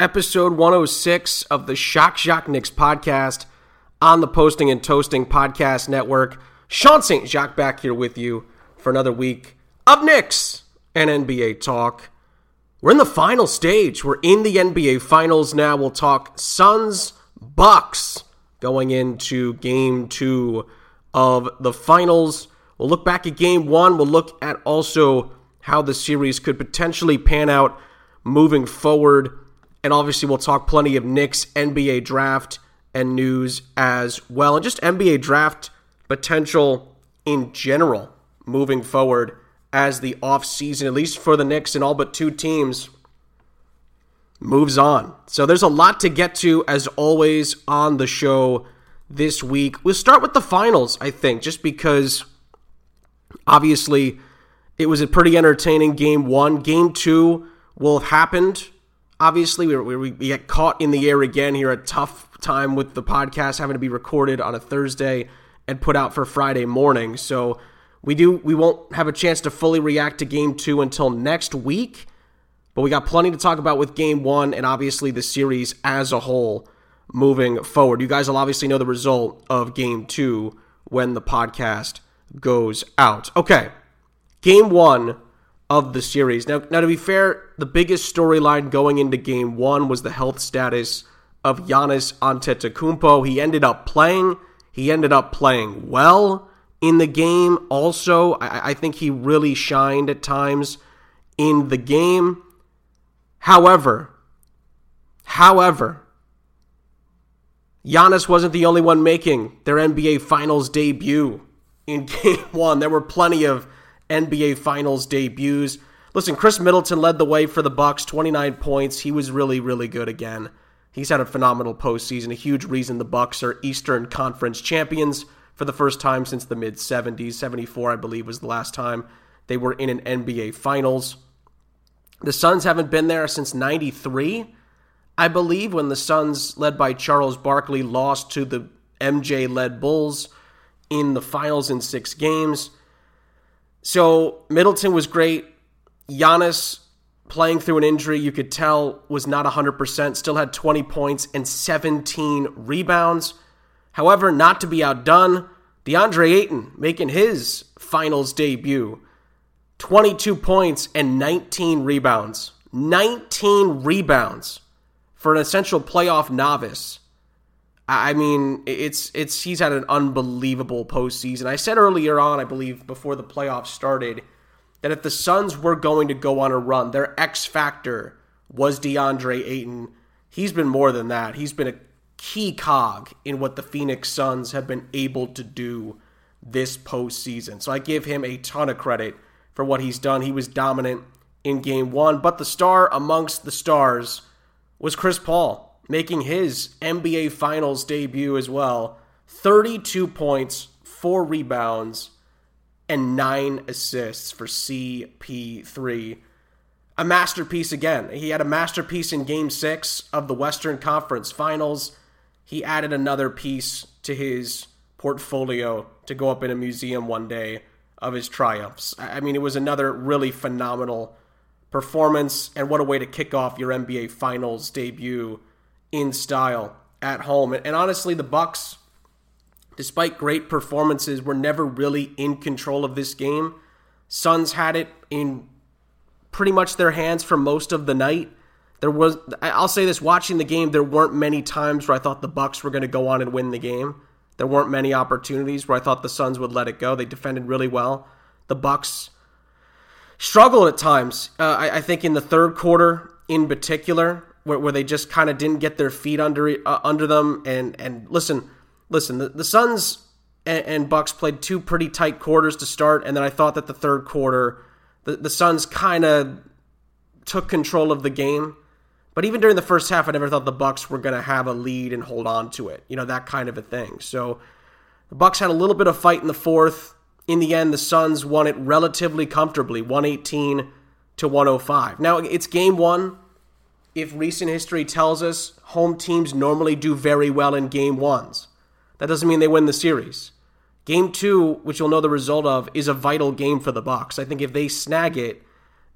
episode 106 of the Shock Jock Knicks podcast on the Posting and Toasting Podcast Network. Sean St. Jacques back here with you for another week of Knicks and NBA talk. We're in the final stage. We're in the NBA Finals now. We'll talk Suns Bucks going into game two of the finals. We'll look back at game one. We'll look at also how the series could potentially pan out moving forward. And obviously, we'll talk plenty of Knicks NBA draft and news as well, and just NBA draft potential in general moving forward as the offseason, at least for the Knicks and all but two teams, moves on. So there's a lot to get to, as always, on the show this week. We'll start with the finals, I think, just because obviously it was a pretty entertaining game one. Game two will have happened. Obviously, we, we, we get caught in the air again here. A tough time with the podcast having to be recorded on a Thursday and put out for Friday morning. So we do we won't have a chance to fully react to game two until next week. But we got plenty to talk about with game one and obviously the series as a whole moving forward. You guys will obviously know the result of game two when the podcast goes out. Okay, game one of the series. Now, now to be fair, the biggest storyline going into game one was the health status of Giannis Antetokounmpo. He ended up playing. He ended up playing well in the game. Also, I, I think he really shined at times in the game. However, however, Giannis wasn't the only one making their NBA Finals debut in game one. There were plenty of NBA Finals debuts. Listen, Khris Middleton led the way for the Bucks, 29 points. He was really, really good again. He's had a phenomenal postseason, a huge reason the Bucks are Eastern Conference champions for the first time since the mid 70s. 74, I believe, was the last time they were in an NBA Finals. The Suns haven't been there since 93. I believe when the Suns, led by Charles Barkley, lost to the MJ led Bulls in the finals in six games. So Middleton was great. Giannis playing through an injury, you could tell was not 100%, still had 20 points and 17 rebounds. However, not to be outdone, DeAndre Ayton making his finals debut. 22 points and 19 rebounds. 19 rebounds for an essential playoff novice. I mean, it's it's he's had an unbelievable postseason. I said earlier on, I believe, before the playoffs started, that if the Suns were going to go on a run, their X factor was DeAndre Ayton. He's been more than that. He's been a key cog in what the Phoenix Suns have been able to do this postseason. So I give him a ton of credit for what he's done. He was dominant in game one, but the star amongst the stars was Chris Paul making his NBA Finals debut as well. 32 points, 4 rebounds, and 9 assists for CP3. A masterpiece again. He had a masterpiece in game 6 of the Western Conference Finals. He added another piece to his portfolio to go up in a museum one day of his triumphs. I mean, it was another really phenomenal performance, and what a way to kick off your NBA Finals debut in style at home. And honestly, the Bucks, despite great performances, were never really in control of this game. Suns had it in pretty much their hands for most of the night. There was I'll say this watching the game there weren't many times where I thought the Bucks were going to go on and win the game. There weren't many opportunities where I thought the Suns would let it go. They defended really well. The Bucks struggled at times. Uh, I, I, think in the third quarter, in particular, where, where they just kind of didn't get their feet under uh, under them. And and listen, listen, the, the Suns and, and, Bucks played two pretty tight quarters to start, and then I thought that the third quarter, the the Suns kind of took control of the game. But even during the first half, I never thought the Bucks were going to have a lead and hold on to it. You know that kind of a thing. So the Bucks had a little bit of fight in the fourth. In the end, the Suns won it relatively comfortably, 118 to 105. Now it's game one. If recent history tells us home teams normally do very well in game ones, that doesn't mean they win the series. Game two, which you'll know the result of, is a vital game for the Bucks. I think if they snag it,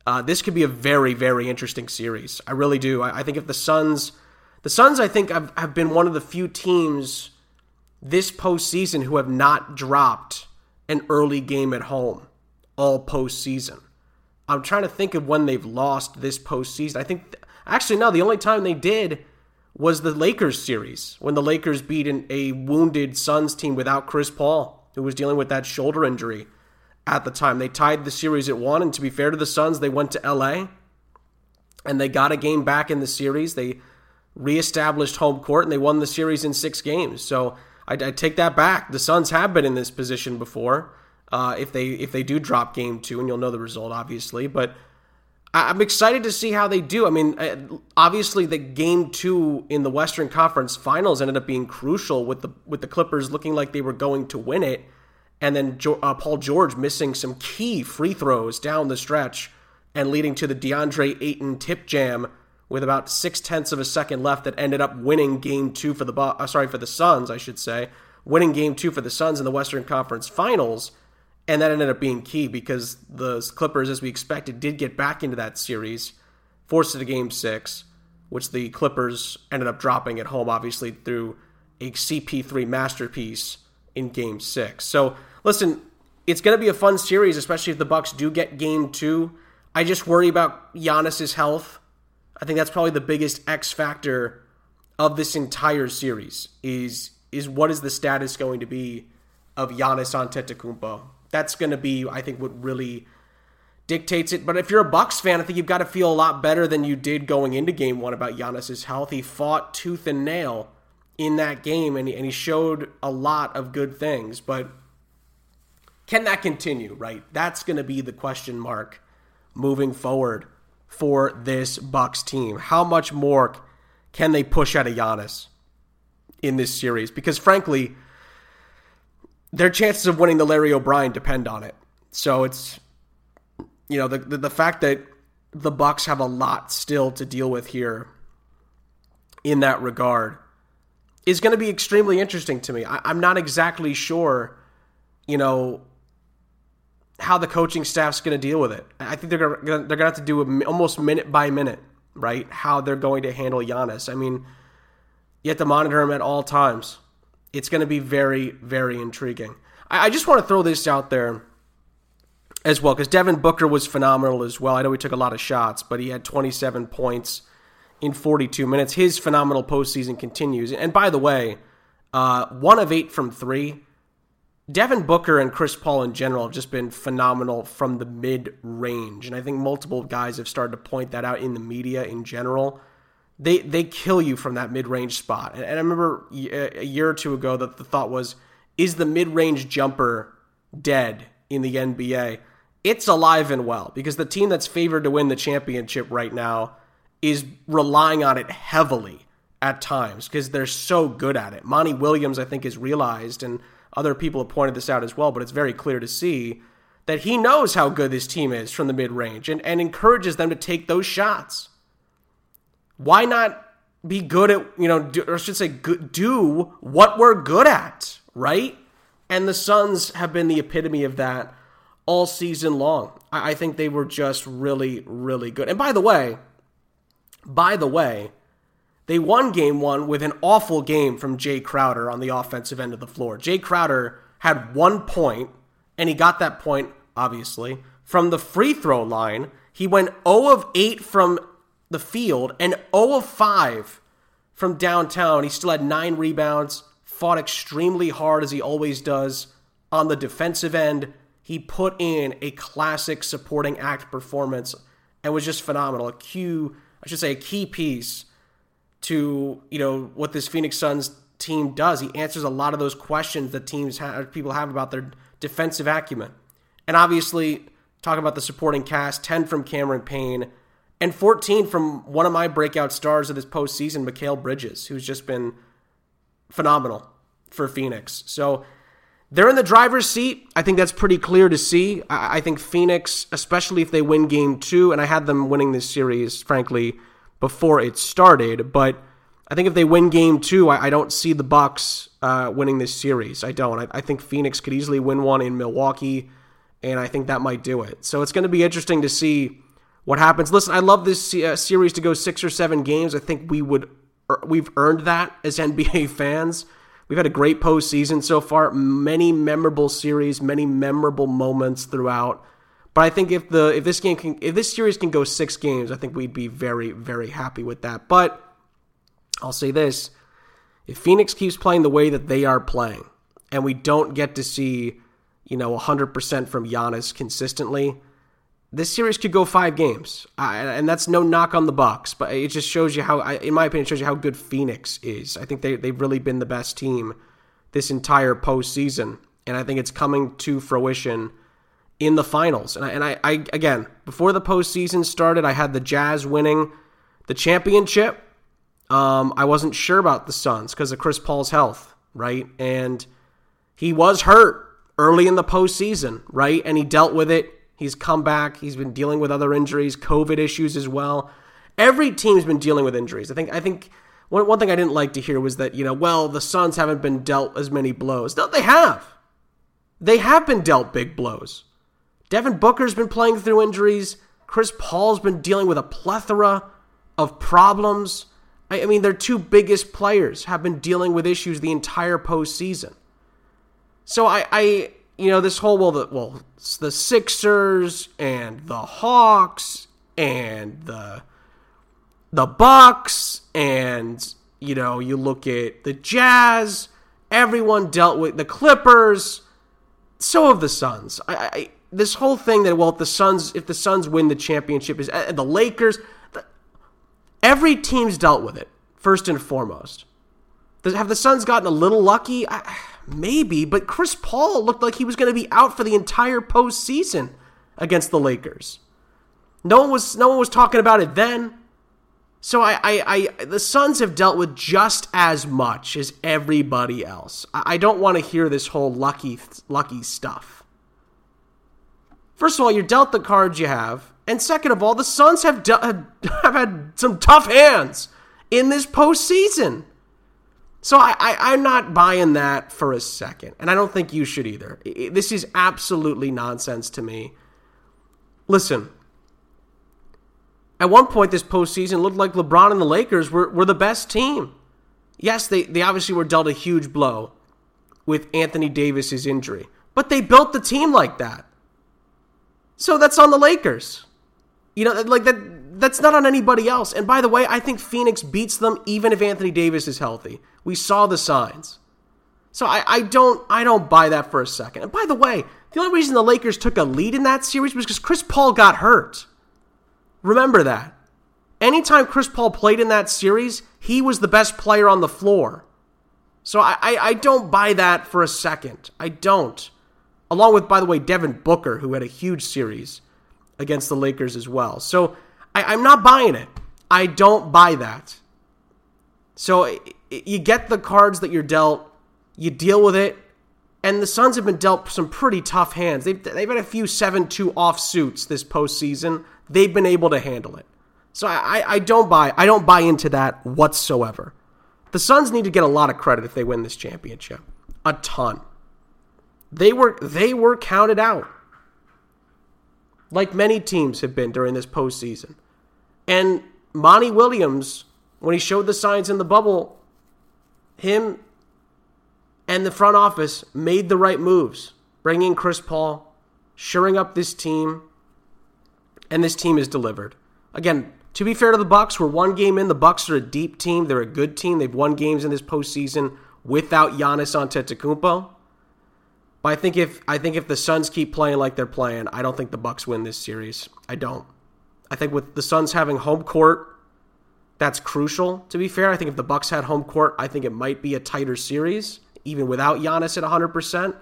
uh, this could be a very, very interesting series. I really do. I, I think if the Suns, the Suns, I think have, have been one of the few teams this postseason who have not dropped an early game at home all postseason. I'm trying to think of when they've lost this postseason. I think, actually, no, the only time they did was the Lakers series when the Lakers beat an, a wounded Suns team without Chris Paul, who was dealing with that shoulder injury at the time. They tied the series at one, and to be fair to the Suns, they went to LA and they got a game back in the series. They reestablished home court and they won the series in six games. So I, I take that back. The Suns have been in this position before. Uh, if they if they do drop game two, and you'll know the result, obviously, but. I'm excited to see how they do. I mean, uh, obviously, the game two in the Western Conference Finals ended up being crucial with the with the Clippers looking like they were going to win it and then uh, Paul George missing some key free throws down the stretch and leading to the DeAndre Ayton tip jam with about six tenths of a second left that ended up winning game two for the uh, sorry for the Suns, I should say, winning game two for the Suns in the Western Conference Finals, and that ended up being key because the Clippers, as we expected, did get back into that series, forced it to game six, which the Clippers ended up dropping at home, obviously through a CP3 masterpiece in game six. So listen, it's going to be a fun series, especially if the Bucks do get game two. I just worry about Giannis's health. I think that's probably the biggest X factor of this entire series is is what is the status going to be of Giannis Antetokounmpo? That's going to be, I think, what really dictates it. But if you're a Bucks fan, I think you've got to feel a lot better than you did going into Game One about Giannis's health. He fought tooth and nail in that game, and he, and he showed a lot of good things. But can that continue, right? That's going to be the question mark moving forward for this Bucks team. How much more can they push out of Giannis in this series? Because frankly, their chances of winning the Larry O'Brien depend on it. So it's you know the, the, the fact that the Bucks have a lot still to deal with here in that regard is going to be extremely interesting to me. I, I'm not exactly sure, you know, how the coaching staff's going to deal with it. I think they're going to, they're going to have to do a, almost minute by minute, right? How they're going to handle Giannis. I mean, you have to monitor him at all times. It's going to be very, very intriguing. I, I just want to throw this out there as well because Devin Booker was phenomenal as well. I know he took a lot of shots, but he had 27 points in 42 minutes. His phenomenal postseason continues. And by the way, uh, one of eight from three Devin Booker and Chris Paul in general have just been phenomenal from the mid range. And I think multiple guys have started to point that out in the media in general. They they kill you from that mid range spot. And, I remember a year or two ago that the thought was, is the mid range jumper dead in the NBA? It's alive and well because the team that's favored to win the championship right now is relying on it heavily at times because they're so good at it. Monty Williams, I think, has realized and other people have pointed this out as well, but it's very clear to see that he knows how good this team is from the mid range and, and encourages them to take those shots. Why not be good at, you know, do, or I should say, do what we're good at, right? And the Suns have been the epitome of that all season long. I, I think they were just really, really good. And by the way, by the way, they won game one with an awful game from Jae Crowder on the offensive end of the floor. Jae Crowder had one point, and he got that point, obviously, from the free throw line. He went 0 of 8 from the field and 0 of 5 from downtown. He still had nine rebounds, fought extremely hard as he always does on the defensive end. He put in a classic supporting act performance and was just phenomenal. A key, I should say, a key piece to you know what this Phoenix Suns team does. He answers a lot of those questions that teams have, people have about their defensive acumen, and obviously talk about the supporting cast: ten from Cameron Payne, and fourteen from one of my breakout stars of this postseason, Mikal Bridges, who's just been phenomenal for Phoenix. So they're in the driver's seat. I think that's pretty clear to see. I, I think Phoenix, especially if they win game two, and I had them winning this series, frankly, before it started, but I think if they win game two, I, I don't see the Bucks uh, winning this series. I don't. I, I, think Phoenix could easily win one in Milwaukee, and I think that might do it. So it's going to be interesting to see what happens. Listen, I love this uh, series to go six or seven games. I think we would we've earned that as NBA fans. We've had a great postseason so far, many memorable series, many memorable moments throughout. But I think if the if this game can if this series can go six games, I think we'd be very very happy with that. But I'll say this: if Phoenix keeps playing the way that they are playing, and we don't get to see you know 100% from Giannis consistently, this series could go five games, and that's no knock on the Bucks, but it just shows you how, in my opinion, shows you how good Phoenix is. I think they they've really been the best team this entire postseason, and I think it's coming to fruition in the finals. And I, and I, I again, before the postseason started, I had the Jazz winning the championship. Um, I wasn't sure about the Suns because of Chris Paul's health, right? And he was hurt early in the postseason, right? And he dealt with it He's come back. He's been dealing with other injuries, COVID issues as well. Every team's been dealing with injuries. I think. I think one one thing I didn't like to hear was that you know, well, the Suns haven't been dealt as many blows. No, they have. They have been dealt big blows. Devin Booker's been playing through injuries. Chris Paul's been dealing with a plethora of problems. I, I mean, their two biggest players have been dealing with issues the entire postseason. So I, I you know, this whole well, the well, the Sixers and the Hawks and the the Bucks and you know, you look at the Jazz. Everyone dealt with the Clippers. So have the Suns. I, I this whole thing that well, if the Suns if the Suns win the championship is and the Lakers. The, every team's dealt with it first and foremost. Have the Suns gotten a little lucky? I, maybe, but Chris Paul looked like he was going to be out for the entire postseason against the Lakers. No one was no one was talking about it then. So I, I, I the Suns have dealt with just as much as everybody else. I, I don't want to hear this whole lucky lucky stuff. First of all, you're dealt the cards you have, and second of all, the Suns have de- have had some tough hands in this postseason. So I, I, am not buying that for a second. And I don't think you should either. This is absolutely nonsense to me. Listen, at one point this postseason looked like LeBron and the Lakers were, were the best team. Yes, they, they obviously were dealt a huge blow with Anthony Davis's injury, but they built the team like that. So that's on the Lakers. You know, like that that's not on anybody else. And by the way, I think Phoenix beats them even if Anthony Davis is healthy. We saw the signs. So I, I don't I don't buy that for a second. And by the way, the only reason the Lakers took a lead in that series was because Chris Paul got hurt. Remember that. Anytime Chris Paul played in that series, he was the best player on the floor. So I, I, I don't buy that for a second. I don't. Along with, by the way, Devin Booker, who had a huge series against the Lakers as well. So I, I'm not buying it. I don't buy that. So you get the cards that you're dealt, you deal with it, and the Suns have been dealt some pretty tough hands. They've, they've had a few 7 2 off suits this postseason. They've been able to handle it. So I, I don't buy I don't buy into that whatsoever. The Suns need to get a lot of credit if they win this championship. A ton. They were they were counted out. Like many teams have been during this postseason. And Monty Williams, when he showed the signs in the bubble, him and the front office made the right moves, bringing Chris Paul, shoring up this team, and this team is delivered. Again, to be fair to the Bucks, we're one game in. The Bucks are a deep team. They're a good team. They've won games in this postseason without Giannis Antetokounmpo. But I think if I think if the Suns keep playing like they're playing, I don't think the Bucks win this series. I don't. I think with the Suns having home court, that's crucial. To be fair, I think if the Bucks had home court, I think it might be a tighter series, even without Giannis at 100%.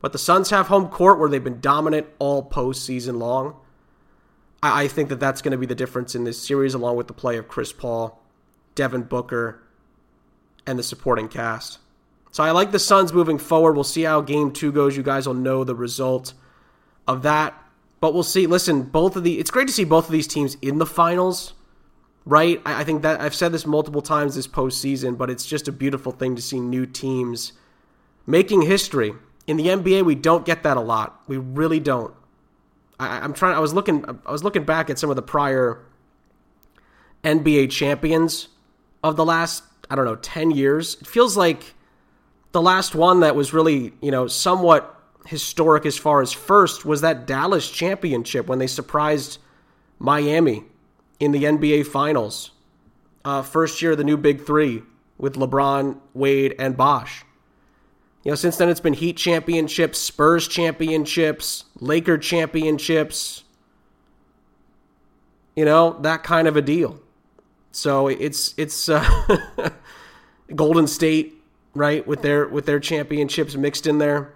But the Suns have home court where they've been dominant all postseason long. I, I think that that's going to be the difference in this series, along with the play of Chris Paul, Devin Booker, and the supporting cast. So I like the Suns moving forward. We'll see how game two goes. You guys will know the result of that. But we'll see. Listen, both of the it's great to see both of these teams in the finals, right? I, I think that I've said this multiple times this postseason, but it's just a beautiful thing to see new teams making history. In the NBA, we don't get that a lot. We really don't. I, I'm trying. I was looking. I was looking back at some of the prior NBA champions of the last. I don't know, ten years. It feels like the last one that was really, you know, somewhat historic as far as first was that Dallas championship when they surprised Miami in the NBA Finals. Uh, first year of the new Big Three with LeBron, Wade, and Bosh. You know, since then it's been Heat championships, Spurs championships, Laker championships. You know that kind of a deal. So it's it's uh, Golden State, right, with their with their championships mixed in there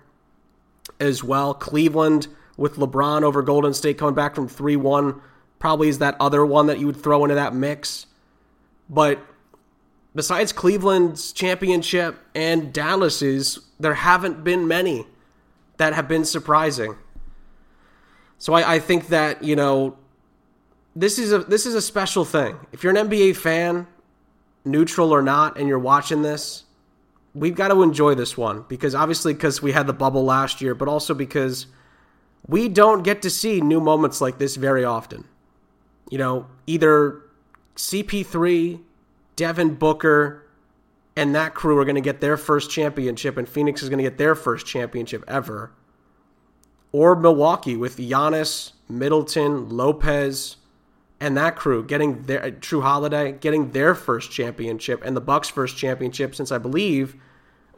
as well. Cleveland with LeBron over Golden State coming back from three one probably is that other one that you would throw into that mix. But besides Cleveland's championship and Dallas's, there haven't been many that have been surprising. So I, I think that you know this is a this is a special thing. If you're an NBA fan, neutral or not, and you're watching this, we've got to enjoy this one because obviously because we had the bubble last year, but also because we don't get to see new moments like this very often. You know, either CP3, Devin Booker, and that crew are going to get their first championship, and Phoenix is going to get their first championship ever. Or Milwaukee with Giannis, Middleton, Lopez, and that crew getting their Jrue Holiday getting their first championship, and the Bucks' first championship since I believe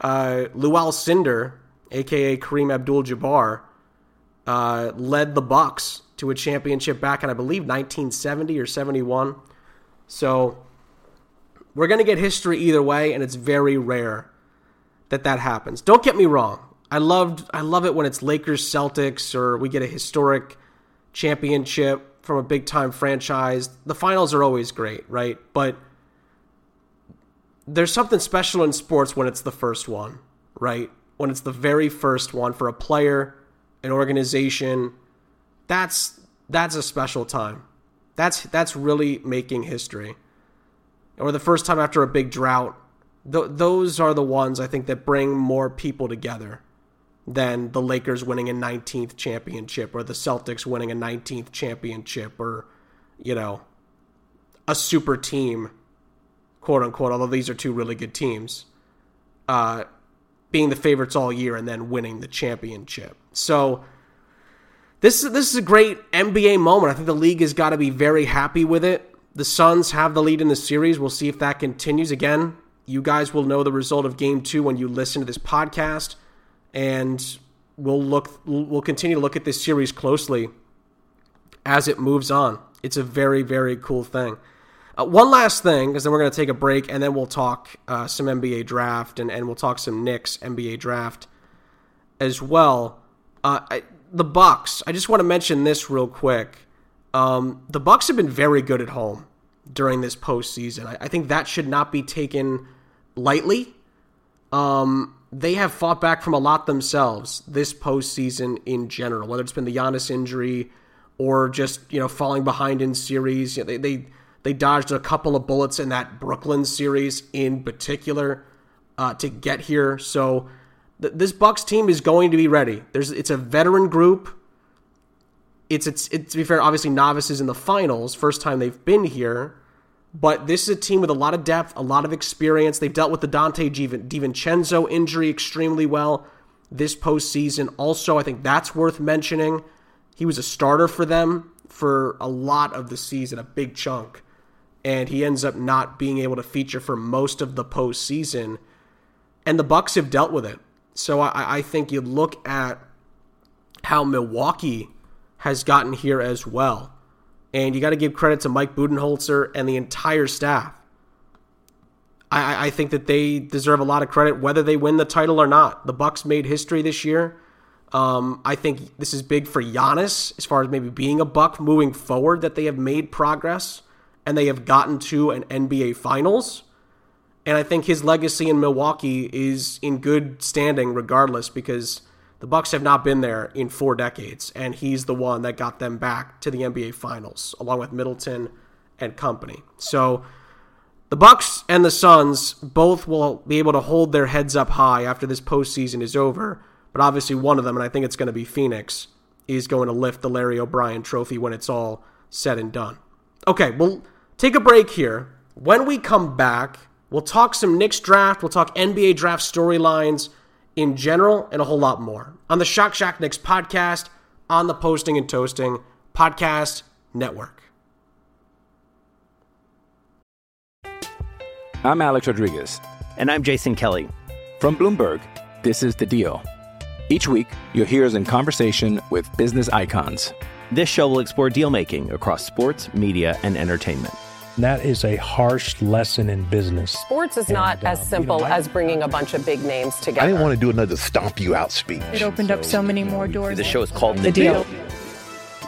uh, Lew Alcindor, aka Kareem Abdul-Jabbar, uh, led the Bucks to a championship back in I believe 1970 or 71. So we're going to get history either way, and it's very rare that that happens. Don't get me wrong. I loved I love it when it's Lakers Celtics or we get a historic championship from a big time franchise. The finals are always great, right? But there's something special in sports when it's the first one, right? When it's the very first one for a player, an organization, that's that's a special time. That's that's really making history. Or the first time after a big drought. Th- those are the ones I think that bring more people together than the Lakers winning a 19th championship or the Celtics winning a 19th championship or you know a super team quote unquote although these are two really good teams uh being the favorites all year and then winning the championship. So this is this is a great NBA moment. I think the league has got to be very happy with it. The Suns have the lead in the series. We'll see if that continues. Again, you guys will know the result of game 2 when you listen to this podcast and we'll look we'll continue to look at this series closely as it moves on. It's a very very cool thing. Uh, one last thing, because then we're going to take a break and then we'll talk uh, some NBA draft and, and we'll talk some Knicks NBA draft as well. Uh, I, the Bucks. I just want to mention this real quick. Um, the Bucks have been very good at home during this postseason. I, I think that should not be taken lightly. Um, they have fought back from a lot themselves this postseason in general, whether it's been the Giannis injury or just you know falling behind in series. You know, they they they dodged a couple of bullets in that Brooklyn series in particular uh, to get here. So th- this Bucks team is going to be ready. There's it's a veteran group. It's it's it, to be fair, obviously novices in the finals, first time they've been here. But this is a team with a lot of depth, a lot of experience. They've dealt with the Donte DiVincenzo injury extremely well this postseason. Also, I think that's worth mentioning. He was a starter for them for a lot of the season, a big chunk. and he ends up not being able to feature for most of the postseason. And the Bucks have dealt with it. So I, I think you look at how Milwaukee has gotten here as well. And you got to give credit to Mike Budenholzer and the entire staff. I, I think that they deserve a lot of credit, whether they win the title or not. The Bucks made history this year. Um, I think this is big for Giannis as far as maybe being a Buck moving forward. That they have made progress and they have gotten to an NBA Finals. And I think his legacy in Milwaukee is in good standing regardless because the Bucks have not been there in 4 decades and he's the one that got them back to the NBA Finals along with Middleton and company. So the Bucks and the Suns both will be able to hold their heads up high after this postseason is over, but obviously one of them and I think it's going to be Phoenix is going to lift the Larry O'Brien trophy when it's all said and done. Okay, we'll take a break here. When we come back, we'll talk some Knicks draft, we'll talk NBA draft storylines in general, and a whole lot more on the Shock Shack Knicks podcast on the Posting and Toasting Podcast Network. I'm Alex Rodriguez. And I'm Jason Kelly. From Bloomberg, this is The Deal. Each week, you'll hear us in conversation with business icons. This show will explore deal making across sports, media, and entertainment. That is a harsh lesson in business. Sports is not And, uh, as you simple know, I- as bringing a bunch of big names together. I didn't want to do another stomp you out speech. It opened up so many more doors. The show is called The Deal.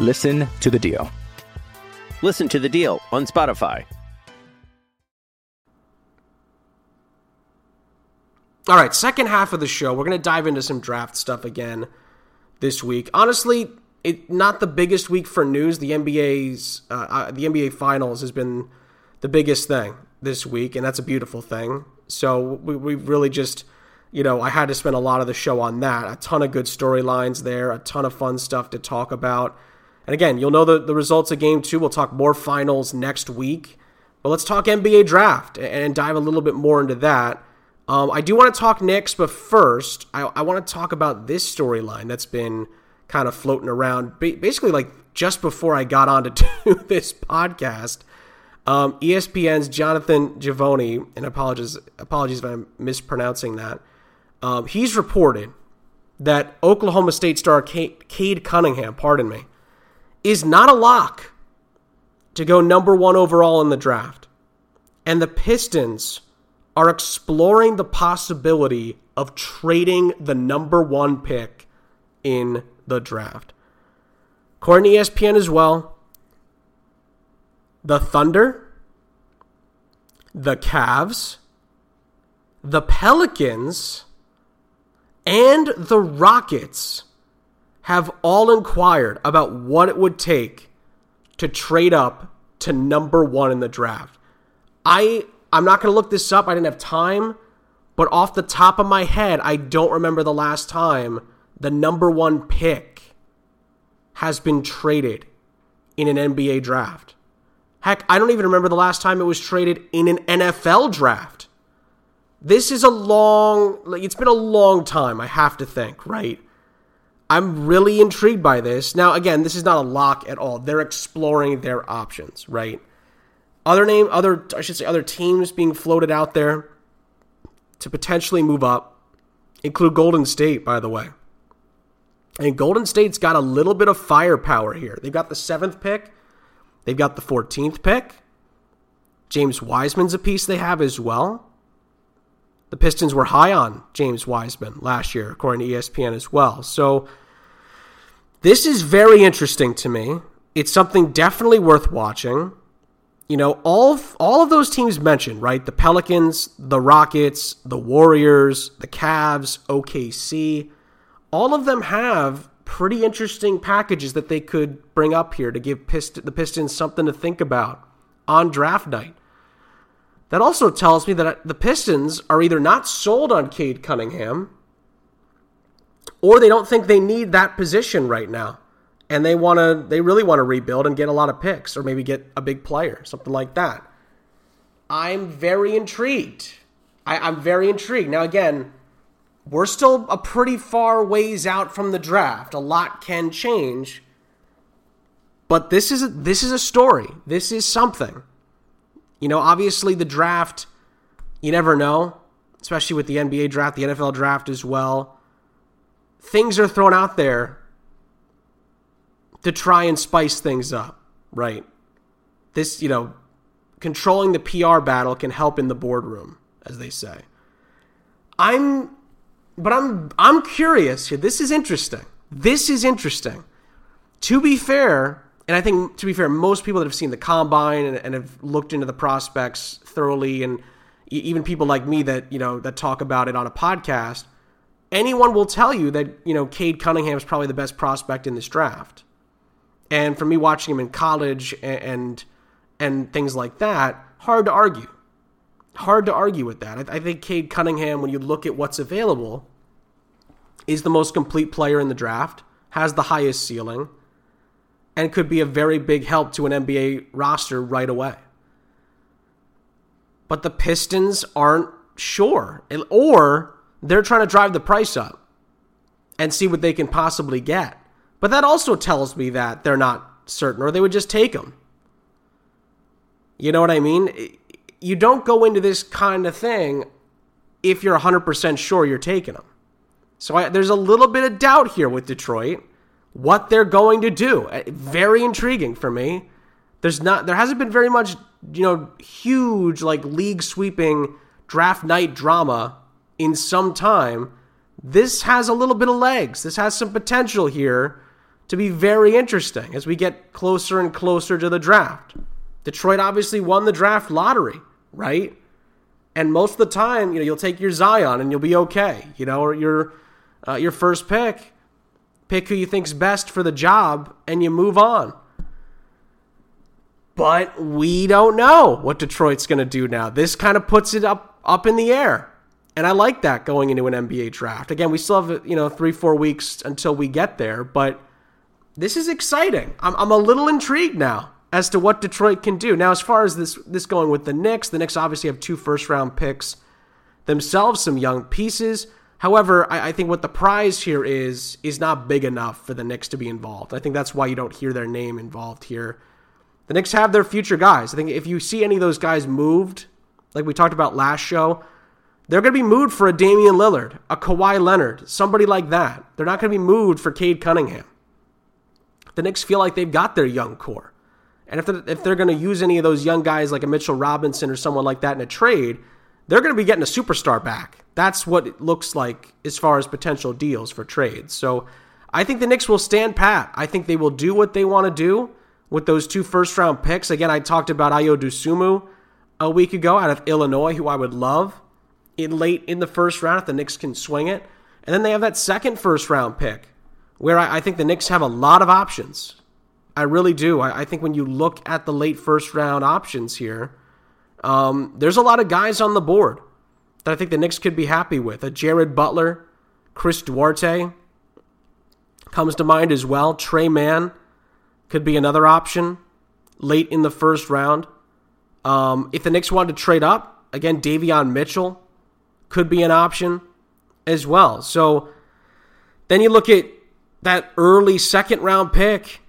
Listen to The Deal. Listen to the deal on Spotify. All right, second half of the show, we're going to dive into some draft stuff again this week. Honestly, it not the biggest week for news. The NBA's uh, uh, the NBA Finals has been the biggest thing this week, and that's a beautiful thing. So we we really just you know I had to spend a lot of the show on that. A ton of good storylines there, a ton of fun stuff to talk about. And again, you'll know the, the results of game two. We'll talk more finals next week. But let's talk NBA draft and- dive a little bit more into that. Um, I do want to talk Knicks, but first, I, I want to talk about this storyline that's been kind of floating around. Basically, like just before I got on to do this podcast, um, ESPN's Jonathan Givony, and apologies, apologies if I'm mispronouncing that. Um, he's reported that Oklahoma State star Cade Cunningham, pardon me, is not a lock to go number one overall in the draft, and the Pistons are exploring the possibility of trading the number one pick in the draft. According to ESPN as well, the Thunder, the Cavs, the Pelicans, and the Rockets have all inquired about what it would take to trade up to number one in the draft. I I'm not going to look this up. I didn't have time, but off the top of my head, I don't remember the last time the number one pick has been traded in an NBA draft. Heck, I don't even remember the last time it was traded in an NFL draft. This is a long, like, it's been a long time, I have to think, right? I'm really intrigued by this. Now, again, this is not a lock at all. They're exploring their options, right? Other name, other I should say, other teams being floated out there to potentially move up include Golden State, by the way. And Golden State's got a little bit of firepower here. They've got the seventh pick, they've got the 14th pick. James Wiseman's a piece they have as well. The Pistons were high on James Wiseman last year, according to ESPN as well. So this is very interesting to me. It's something definitely worth watching. You know, all of, all of those teams mentioned, right? The Pelicans, the Rockets, the Warriors, the Cavs, OKC, all of them have pretty interesting packages that they could bring up here to give Pist- the Pistons something to think about on draft night. That also tells me that the Pistons are either not sold on Cade Cunningham or they don't think they need that position right now. And they want to they really want to rebuild and get a lot of picks or maybe get a big player, something like that. I'm very intrigued. I, I'm very intrigued. Now again, we're still a pretty far ways out from the draft. A lot can change. But this is a, this is a story. This is something You know, obviously the draft, you never know, especially with the NBA draft, the NFL draft as well. Things are thrown out there to try and spice things up, right? This, you know, controlling the PR battle can help in the boardroom, as they say. I'm but I'm I'm curious here. This is interesting. This is interesting. To be fair, and I think to be fair, most people that have seen the combine and, and have looked into the prospects thoroughly, and even people like me that you know that talk about it on a podcast, anyone will tell you that you know Cade Cunningham is probably the best prospect in this draft. And for me watching him in college and, and and things like that, hard to argue. Hard to argue with that. I, I think Cade Cunningham, when you look at what's available, is the most complete player in the draft, has the highest ceiling, and could be a very big help to an NBA roster right away. But the Pistons aren't sure, or they're trying to drive the price up and see what they can possibly get. But that also tells me that they're not certain, or they would just take him. You know what I mean? You don't go into this kind of thing if you're 100% sure you're taking them. So I, there's a little bit of doubt here with Detroit, what they're going to do. Uh, very intriguing for me. There's not, there hasn't been very much, you know, huge like league sweeping draft night drama in some time. This has a little bit of legs. This has some potential here to be very interesting as we get closer and closer to the draft. Detroit obviously won the draft lottery, right? And most of the time, you know, you'll take your Zion and you'll be okay, you know, or your uh, your first pick, pick who you think's best for the job, and you move on. But we don't know what Detroit's going to do now. This kind of puts it up up in the air. And I like that going into an NBA draft. Again, we still have, you know, three, four weeks until we get there, but this is exciting. I'm, I'm a little intrigued now as to what Detroit can do. Now, as far as this this going with the Knicks, the Knicks obviously have two first round picks themselves, some young pieces. However, I, I, think what the prize here is is not big enough for the Knicks to be involved. I think that's why you don't hear their name involved here. The Knicks have their future guys. I think if you see any of those guys moved, like we talked about last show, they're going to be moved for a Damian Lillard, a Kawhi Leonard, somebody like that. They're not going to be moved for Cade Cunningham. The Knicks feel like they've got their young core. And if they're, if they're going to use any of those young guys like a Mitchell Robinson or someone like that in a trade, they're going to be getting a superstar back. That's what it looks like as far as potential deals for trades. So I think the Knicks will stand pat. I think they will do what they want to do with those two first round picks. Again, I talked about Ayo Dosunmu a week ago out of Illinois, who I would love in late in the first round if the Knicks can swing it. And then they have that second first round pick where I, I think the Knicks have a lot of options. I really do. I, I think when you look at the late first round options here, um, there's a lot of guys on the board that I think the Knicks could be happy with. A Jared Butler, Chris Duarte comes to mind as well. Tre Mann could be another option late in the first round. Um, if the Knicks wanted to trade up, again, Davion Mitchell could be an option as well. So then you look at that early second round pick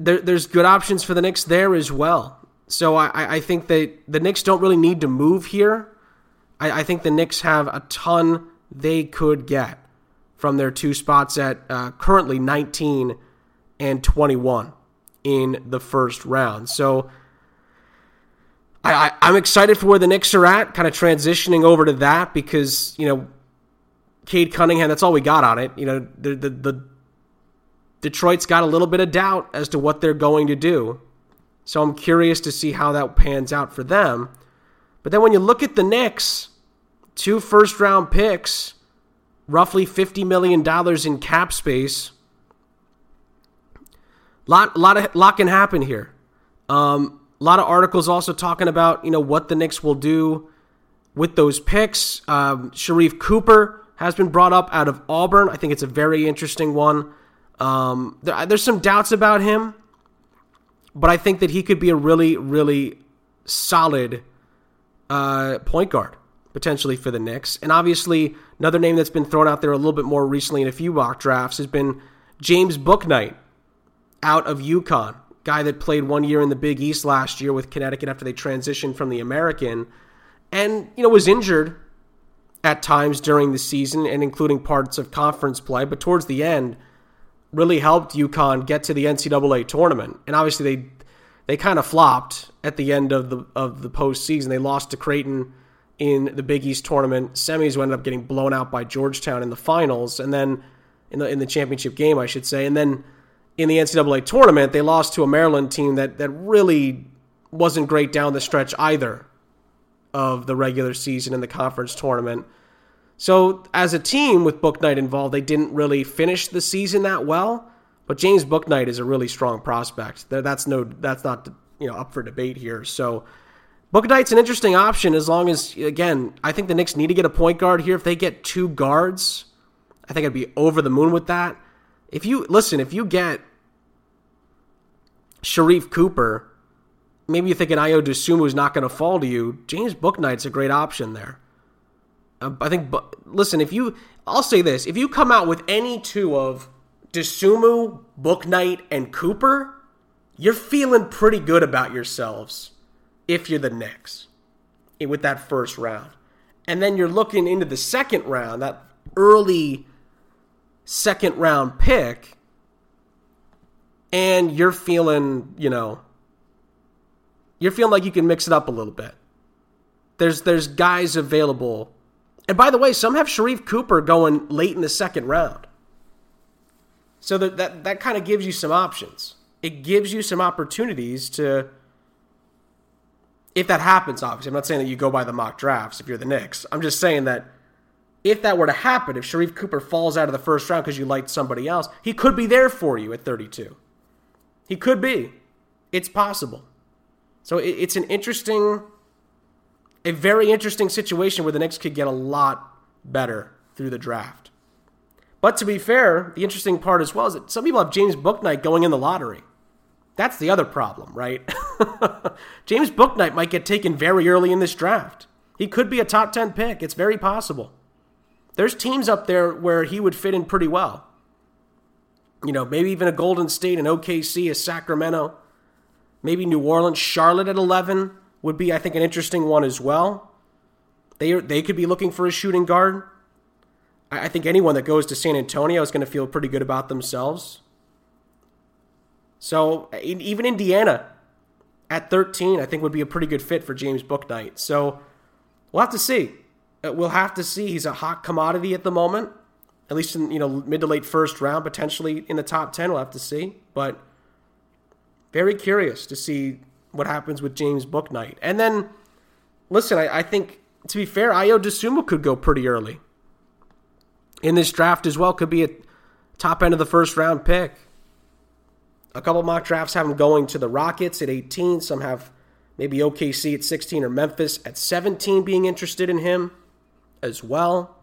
there, there's good options for the Knicks there as well. So I, I think that the Knicks don't really need to move here. I, I think the Knicks have a ton they could get from their two spots at uh, currently 19 and 21 in the first round. So I, I, am excited for where the Knicks are at, kind of transitioning over to that because, you know, Cade Cunningham, that's all we got on it. You know, the, the, the Detroit's got a little bit of doubt as to what they're going to do. So I'm curious to see how that pans out for them. But then when you look at the Knicks, two first round picks, roughly $50 million in cap space. Lot, lot, of, lot can happen here. Um, a lot of articles also talking about you know what the Knicks will do with those picks. Um, Sharife Cooper has been brought up out of Auburn. I think it's a very interesting one. Um, there, there's some doubts about him, but I think that he could be a really, really solid uh, point guard potentially for the Knicks. And obviously, another name that's been thrown out there a little bit more recently in a few mock drafts has been James Bouknight out of UConn. guy that played one year in the Big East last year with Connecticut after they transitioned from the American, and you know was injured at times during the season and including parts of conference play, but towards the end really helped UConn get to the NCAA tournament. And obviously they they kind of flopped at the end of the of the postseason. They lost to Creighton in the Big East tournament semis, who ended up getting blown out by Georgetown in the finals, and then in the in the championship game, I should say, and then in the NCAA tournament, they lost to a Maryland team that that really wasn't great down the stretch either of the regular season in the conference tournament. So, as a team with Bouknight involved, they didn't really finish the season that well. But James Bouknight is a really strong prospect. That's no, that's not you know up for debate here. So, Bouknight's an interesting option as long as again, I think the Knicks need to get a point guard here. If they get two guards, I think I'd be over the moon with that. If you listen, if you get Sharife Cooper maybe you think an Ayo Dosunmu is not going to fall to you. James Bouknight's a great option there. I think. But Listen, if you, I'll say this: if you come out with any two of Dosunmu, Bouknight, and Cooper, you're feeling pretty good about yourselves. If you're the Knicks, with that first round, and then you're looking into the second round, that early second round pick, and you're feeling, you know, you're feeling like you can mix it up a little bit. There's there's guys available. And by the way, some have Sharife Cooper going late in the second round. So that that, that kind of gives you some options. It gives you some opportunities to if that happens, obviously. I'm not saying that you go by the mock drafts if you're the Knicks. I'm just saying that if that were to happen, if Sharife Cooper falls out of the first round because you liked somebody else, he could be there for you at 32. He could be. It's possible. So it's an interesting, a very interesting situation where the Knicks could get a lot better through the draft. But to be fair, the interesting part as well is that some people have James Bouknight going in the lottery. That's the other problem, right? James Bouknight might get taken very early in this draft. He could be a top 10 pick. It's very possible. There's teams up there where he would fit in pretty well. You know, maybe even a Golden State, an OKC, a Sacramento. Maybe New Orleans, Charlotte at 11 would be, I think, an interesting one as well. They, they could be looking for a shooting guard. I, I think anyone that goes to San Antonio is going to feel pretty good about themselves. So even Indiana at 13, I think would be a pretty good fit for James Bouknight. So we'll have to see. Uh, we'll have to see. He's a hot commodity at the moment, at least in you know mid to late first round, potentially in the top 10. We'll have to see, but very curious to see what happens with James Bouknight. And then, listen, I, I think, to be fair, Ayo Dosunmu could go pretty early in this draft as well. Could be a top end of the first round pick. A couple mock drafts have him going to the Rockets at 18. Some have maybe OKC at 16 or Memphis at 17 being interested in him as well.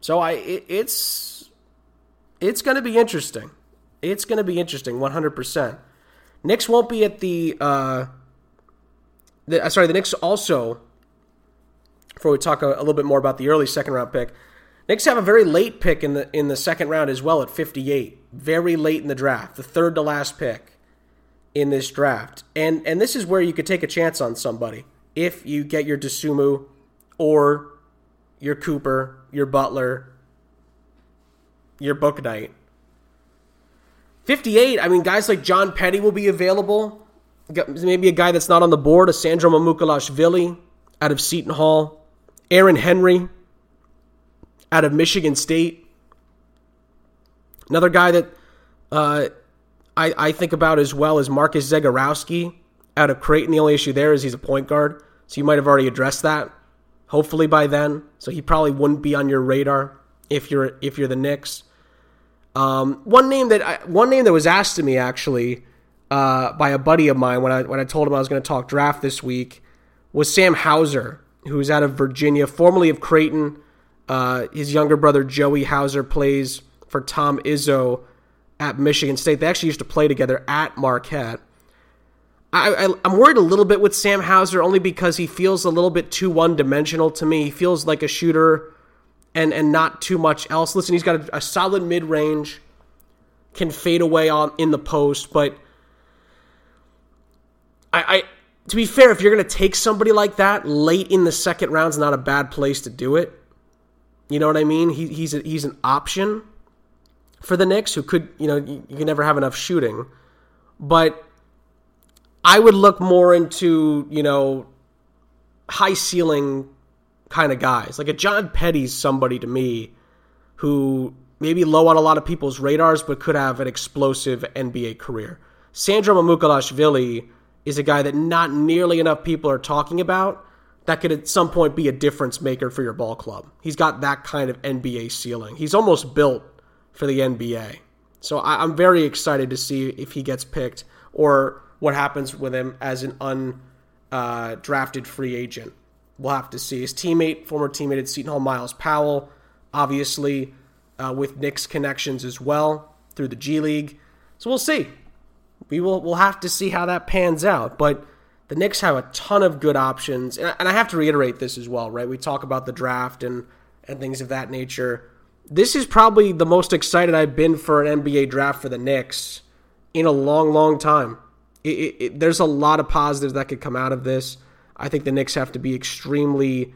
So I it, it's it's going to be interesting. It's going to be interesting 100%. Knicks won't be at the. Uh, the uh, sorry, the Knicks also. Before we talk a, a, little bit more about the early second round pick, Knicks have a very late pick in the in the second round as well at 58. Very late in the draft, the third to last pick in this draft, and and this is where you could take a chance on somebody if you get your Dosunmu or your Cooper, your Butler, your Bouknight 58, I mean, guys like John Petty will be available. Maybe a guy that's not on the board, a Sandro Mamukelashvili out of Seton Hall. Aaron Henry out of Michigan State. Another guy that uh, I, I think about as well is Marcus Zegarowski out of Creighton. The only issue there is he's a point guard, so you might have already addressed that. Hopefully by then, so he probably wouldn't be on your radar if you're if you're the Knicks. Um, one name that I, one name that was asked to me actually uh, by a buddy of mine when I when I told him I was going to talk draft this week was Sam Hauser, who's out of Virginia, formerly of Creighton. Uh, his younger brother Joey Hauser plays for Tom Izzo at Michigan State. They actually used to play together at Marquette. I, am worried a little bit with Sam Hauser only because he feels a little bit too one dimensional to me. He feels like a shooter and and not too much else. Listen, he's got a, a solid mid range, can fade away on in the post, but I, I to be fair, if you're going to take somebody like that late in the second round's not a bad place to do it. You know what I mean? He, he's a, he's an option for the Knicks who could, you know, you, you can never have enough shooting. But I would look more into, you know, high ceiling kind of guys. Like a John Petty's somebody to me who maybe low on a lot of people's radars, but could have an explosive NBA career. Sandro Mamukelashvili is a guy that not nearly enough people are talking about that could at some point be a difference maker for your ball club. He's got that kind of NBA ceiling. He's almost built for the NBA. So I, am very excited to see if he gets picked or what happens with him as an undrafted uh, free agent. We'll have to see. His teammate, former teammate at Seton Hall, Myles Powell, obviously uh, with Knicks connections as well through the G League. So we'll see. We will we'll have to see how that pans out. But the Knicks have a ton of good options, and I have to reiterate this as well, right? We talk about the draft and and things of that nature. This is probably the most excited I've been for an NBA draft for the Knicks in a long, long time. It, it, it, there's a lot of positives that could come out of this. I think the Knicks have to be extremely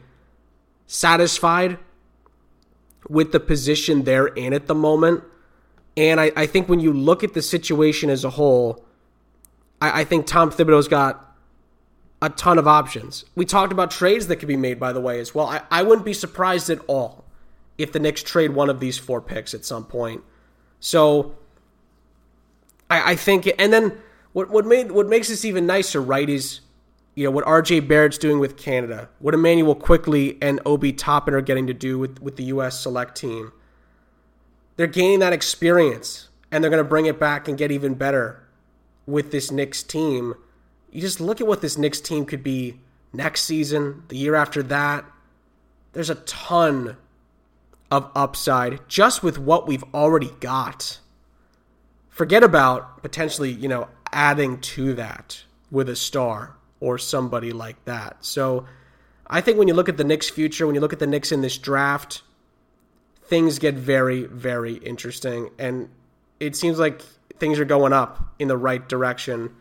satisfied with the position they're in at the moment. And I, I think when you look at the situation as a whole, I, I think Tom Thibodeau's got a ton of options. We talked about trades that could be made, by the way, as well. I, I wouldn't be surprised at all if the Knicks trade one of these four picks at some point. So I, I think, and then what what made what makes this even nicer, right, is you know what RJ Barrett's doing with Canada, what Immanuel Quickley and Obi Toppin are getting to do with with the U.S. select team. They're gaining that experience, and they're going to bring it back and get even better with this Knicks team. You just look at what this Knicks team could be next season, the year after that. There's a ton of upside just with what we've already got. Forget about potentially, you know, adding to that with a star or somebody like that. So I think when you look at the Knicks' future, when you look at the Knicks in this draft, things get very, very interesting. And it seems like things are going up in the right direction.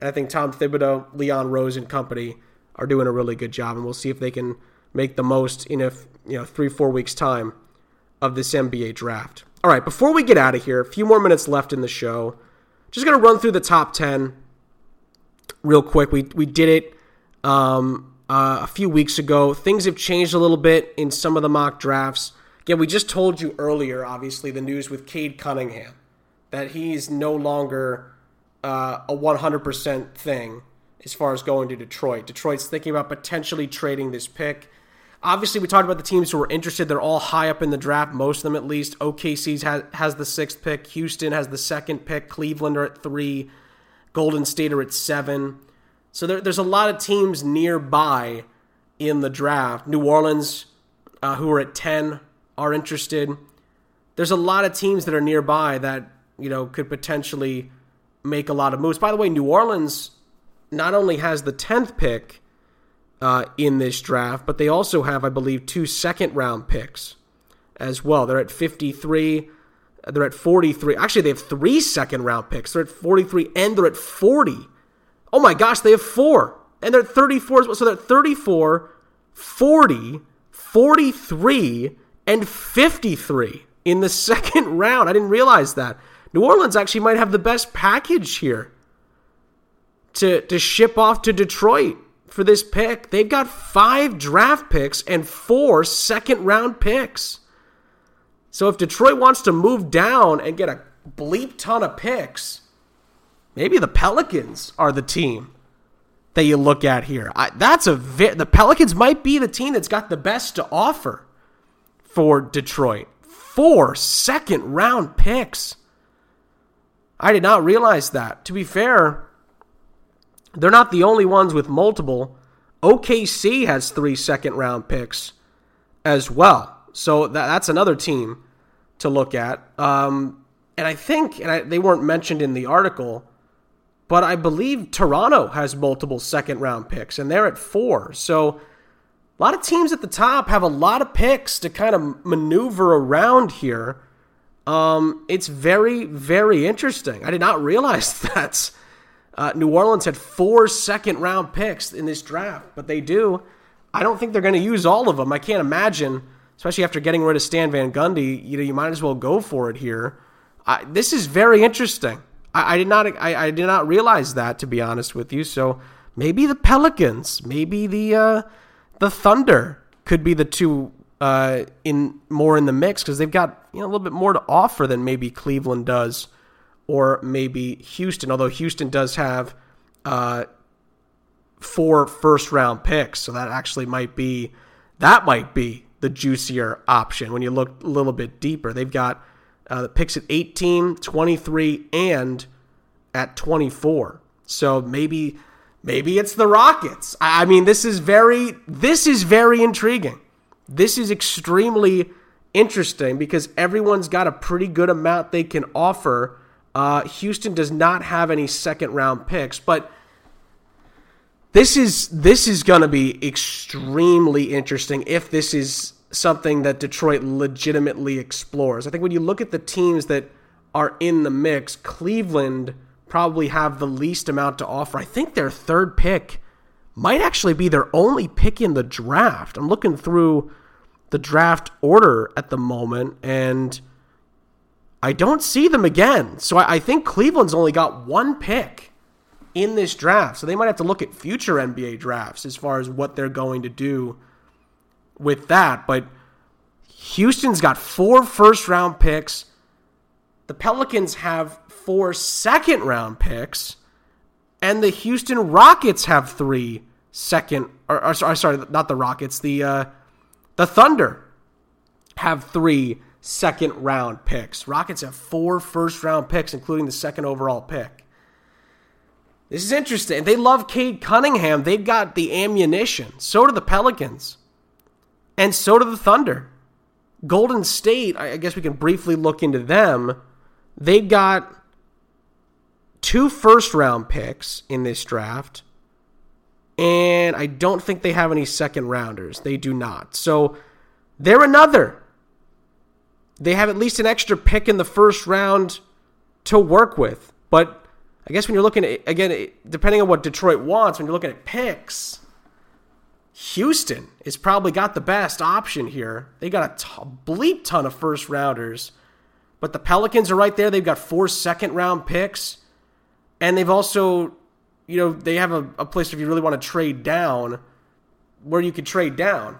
And I think Tom Thibodeau, Leon Rose, and company are doing a really good job. And we'll see if they can make the most in a you know three, four weeks time of this NBA draft. All right, before we get out of here, a few more minutes left in the show. Just gonna run through the top ten real quick. We we did it um, uh, a few weeks ago. Things have changed a little bit in some of the mock drafts. Again, we just told you earlier, obviously, the news with Cade Cunningham that he's no longer uh, a 100% thing as far as going to Detroit. Detroit's thinking about potentially trading this pick. Obviously, we talked about the teams who are interested. They're all high up in the draft, most of them at least. OKC has, has the sixth pick. Houston has the second pick. Cleveland are at three. Golden State are at seven. So there, there's a lot of teams nearby in the draft. New Orleans, uh, who are at 10, are interested. There's a lot of teams that are nearby that, you know, could potentially make a lot of moves. By the way, New Orleans not only has the 10th pick uh, in this draft, but they also have, I believe, two second round picks as well. They're at 53 they're at 43. Actually, they have three second round picks. They're at 43 and they're at 40. Oh my gosh, they have four. And they're at 34. So they're at 34, 40, 43, and 53 in the second round. I didn't realize that. New Orleans actually might have the best package here to, to ship off to Detroit for this pick. They've got five draft picks and four second round picks. So if Detroit wants to move down and get a bleep ton of picks, maybe the Pelicans are the team that you look at here. I, that's a vi- the Pelicans might be the team that's got the best to offer for Detroit. Four second round picks. I did not realize that. To be fair, they're not the only ones with multiple. OKC has three second round picks as well. So that, that's another team to look at. Um, and I think, and I, they weren't mentioned in the article, but I believe Toronto has multiple second round picks, and they're at four. So a lot of teams at the top have a lot of picks to kind of maneuver around here. Um, it's very, very interesting. I did not realize that. uh, New Orleans had four second round picks in this draft, but they do. I don't think they're going to use all of them. I can't imagine, especially after getting rid of Stan Van Gundy. You know, you might as well go for it here. I, this is very interesting. I, I did not, I, I, did not realize that to be honest with you. So maybe the Pelicans, maybe the uh, the Thunder could be the two uh, in more in the mix because they've got you know a little bit more to offer than maybe Cleveland does or maybe Houston. Although Houston does have uh, four first round picks, so that actually might be that might be the juicier option when you look a little bit deeper. They've got uh, the picks at 18, 23, and at 24. So maybe maybe it's the Rockets. I mean, this is very this is very intriguing. This is extremely interesting because everyone's got a pretty good amount they can offer. Uh, Houston does not have any second round picks, but this is this is going to be extremely interesting if this is something that Detroit legitimately explores. I think when you look at the teams that are in the mix, Cleveland probably have the least amount to offer. I think their third pick might actually be their only pick in the draft. I'm looking through the draft order at the moment and I don't see them again. So I, I think Cleveland's only got one pick in this draft. So they might have to look at future NBA drafts as far as what they're going to do with that. But Houston's got four first round picks. The Pelicans have four second round picks. And the Houston Rockets have three second or, or sorry, not the Rockets, the uh, the Thunder have three second round picks. Rockets have four first round picks, including the second overall pick. This is interesting. They love Cade Cunningham. They've got the ammunition. So do the Pelicans. And so do the Thunder. Golden State, I guess we can briefly look into them. They've got two first round picks in this draft. And I don't think they have any second rounders. They do not. So they're another. They have at least an extra pick in the first round to work with. But I guess when you're looking at, again, depending on what Detroit wants, when you're looking at picks, Houston has probably got the best option here. They got a t- bleep ton of first rounders. But the Pelicans are right there. They've got four second round picks. And they've also, you know, they have a, a place if you really want to trade down where you could trade down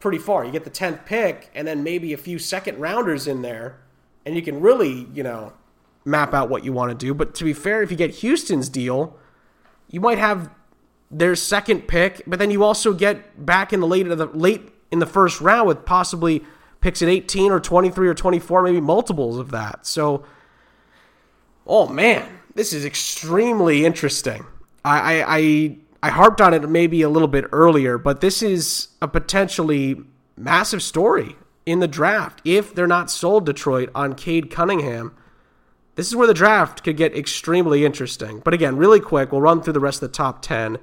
pretty far. You get the 10th pick and then maybe a few second rounders in there, and you can really, you know, map out what you want to do. But to be fair, if you get Houston's deal, you might have their second pick, but then you also get back in the late the late in the first round with possibly picks at 18 or 23 or 24, maybe multiples of that. So, oh man, this is extremely interesting. I, I, I I harped on it maybe a little bit earlier, but this is a potentially massive story in the draft. If they're not sold Detroit on Cade Cunningham, this is where the draft could get extremely interesting. But again, really quick, we'll run through the rest of the top 10.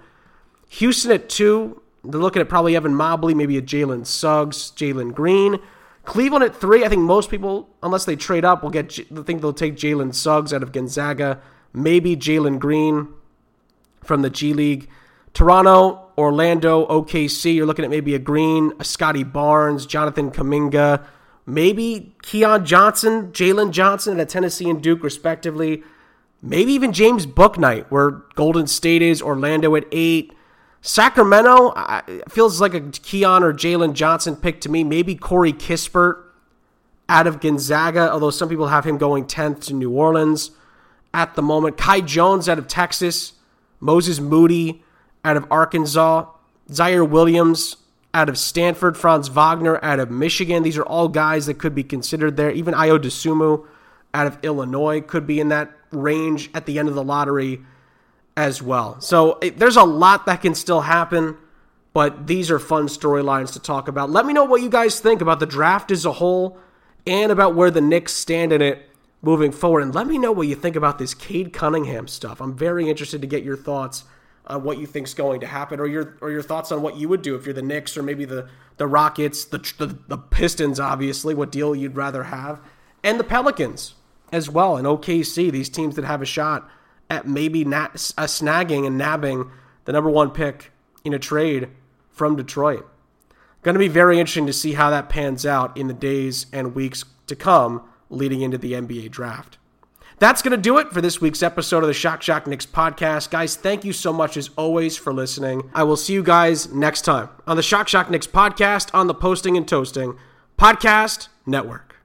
Houston at two, they're looking at probably Evan Mobley, maybe a Jalen Suggs, Jalen Green. Cleveland at three, I think most people, unless they trade up, will get. I think they'll take Jalen Suggs out of Gonzaga, maybe Jalen Green from the G League. Toronto, Orlando, OKC, you're looking at maybe a Green, a Scottie Barnes, Jonathan Kuminga, maybe Keon Johnson, Jalen Johnson at Tennessee and Duke, respectively. Maybe even James Bouknight, where Golden State is, Orlando at eight. Sacramento feels like a Keon or Jalen Johnson pick to me. Maybe Corey Kispert out of Gonzaga, although some people have him going 10th to New Orleans at the moment. Kai Jones out of Texas. Moses Moody out of Arkansas, Ziaire Williams out of Stanford, Franz Wagner out of Michigan. These are all guys that could be considered there. Even Ayo Dosunmu out of Illinois could be in that range at the end of the lottery as well. So there's a lot that can still happen, but these are fun storylines to talk about. Let me know what you guys think about the draft as a whole and about where the Knicks stand in it moving forward. And let me know what you think about this Cade Cunningham stuff. I'm very interested to get your thoughts on what you think's going to happen, or your or your thoughts on what you would do if you're the Knicks or maybe the the Rockets, the the, the Pistons, obviously, what deal you'd rather have, and the Pelicans as well, and OKC, these teams that have a shot at maybe uh, snagging and nabbing the number one pick in a trade from Detroit. Going to be very interesting to see how that pans out in the days and weeks to come leading into the NBA draft. That's going to do it for this week's episode of the Shock Shock Knicks podcast. Guys, thank you so much as always for listening. I will see you guys next time on the Shock Shock Knicks podcast on the Posting and Toasting Podcast Network.